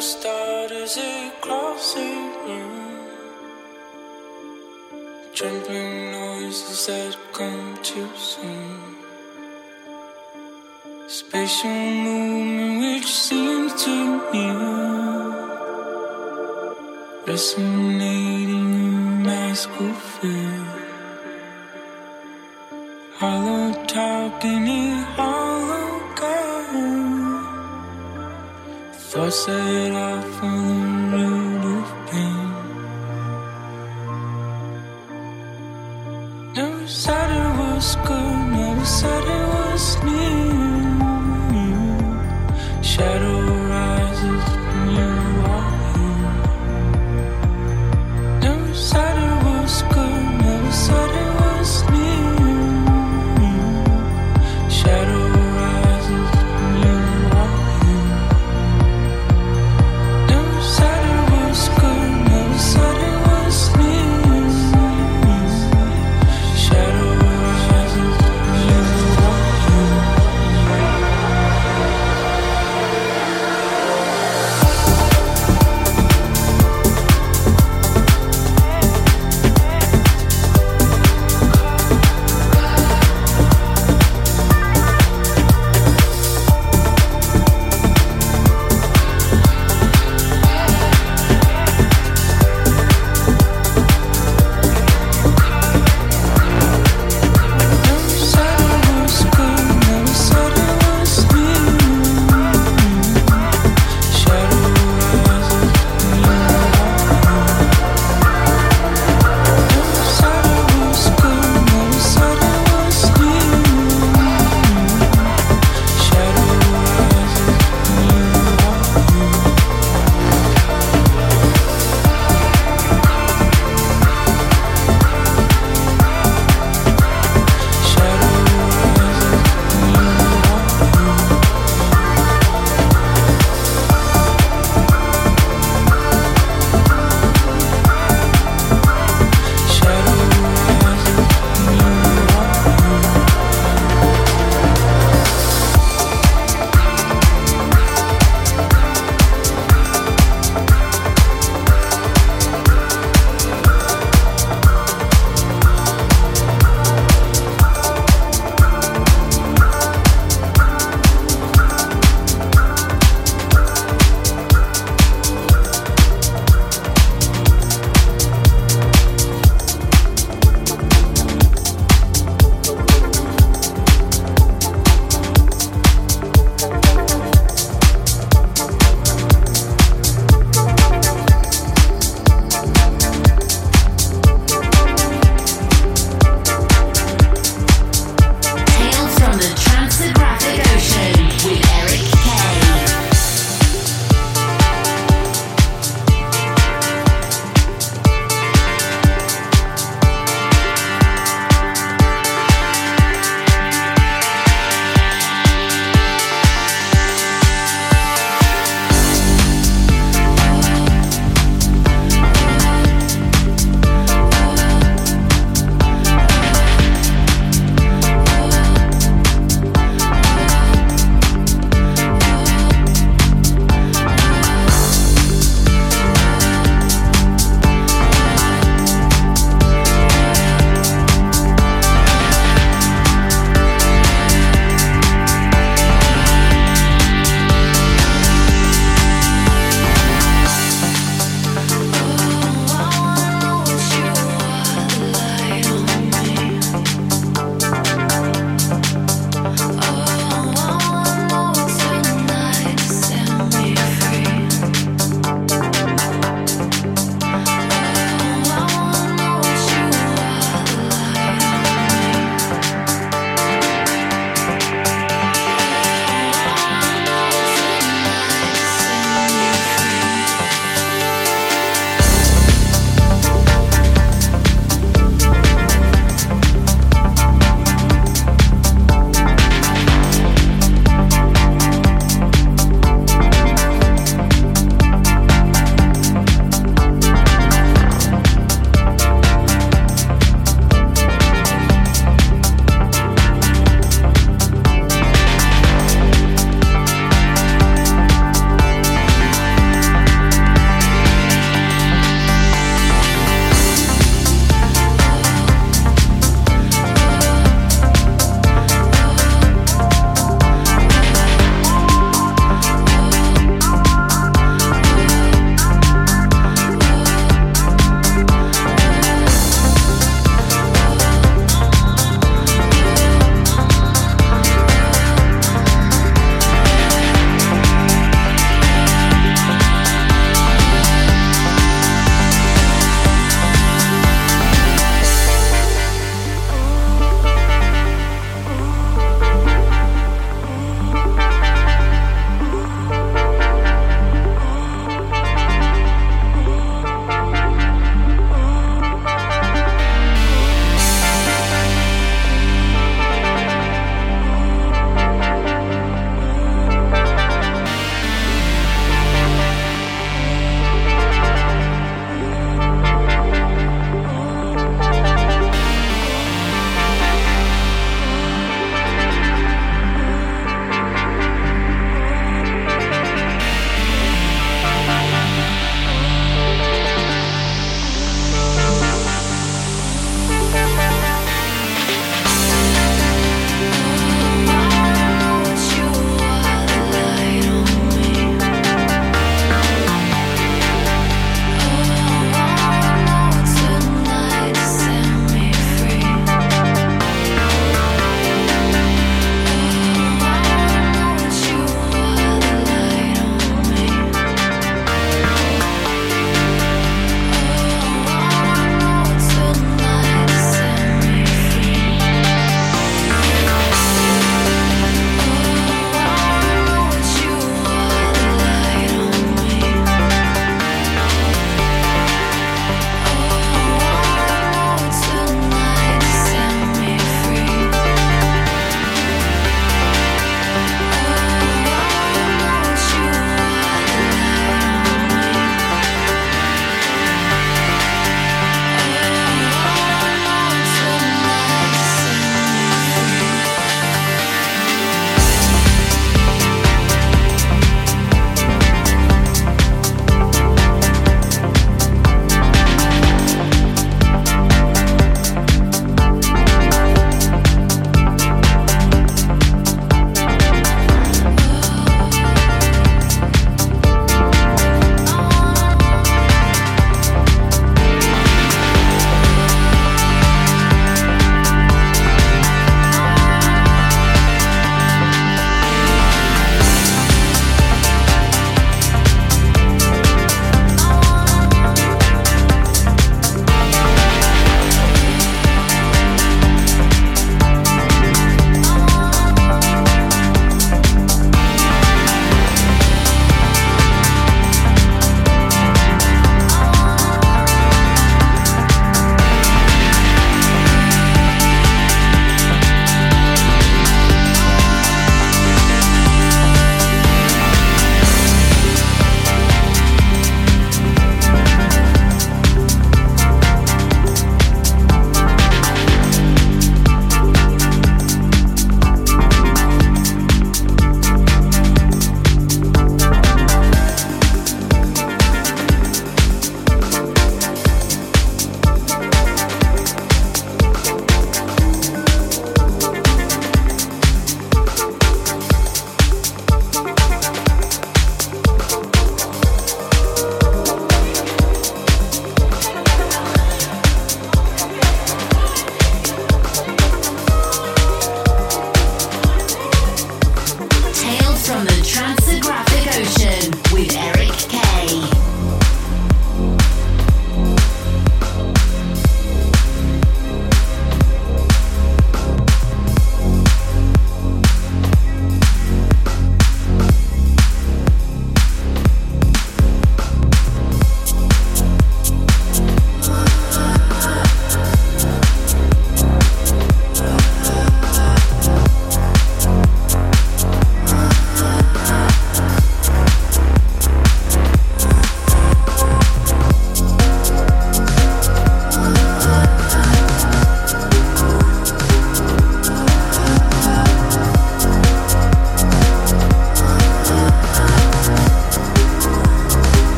start is it crossing you? Trembling noises that come too soon. Spatial movement which seems to me resonating in my school field. Hollow talking. I said I found the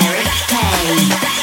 Eric Payne.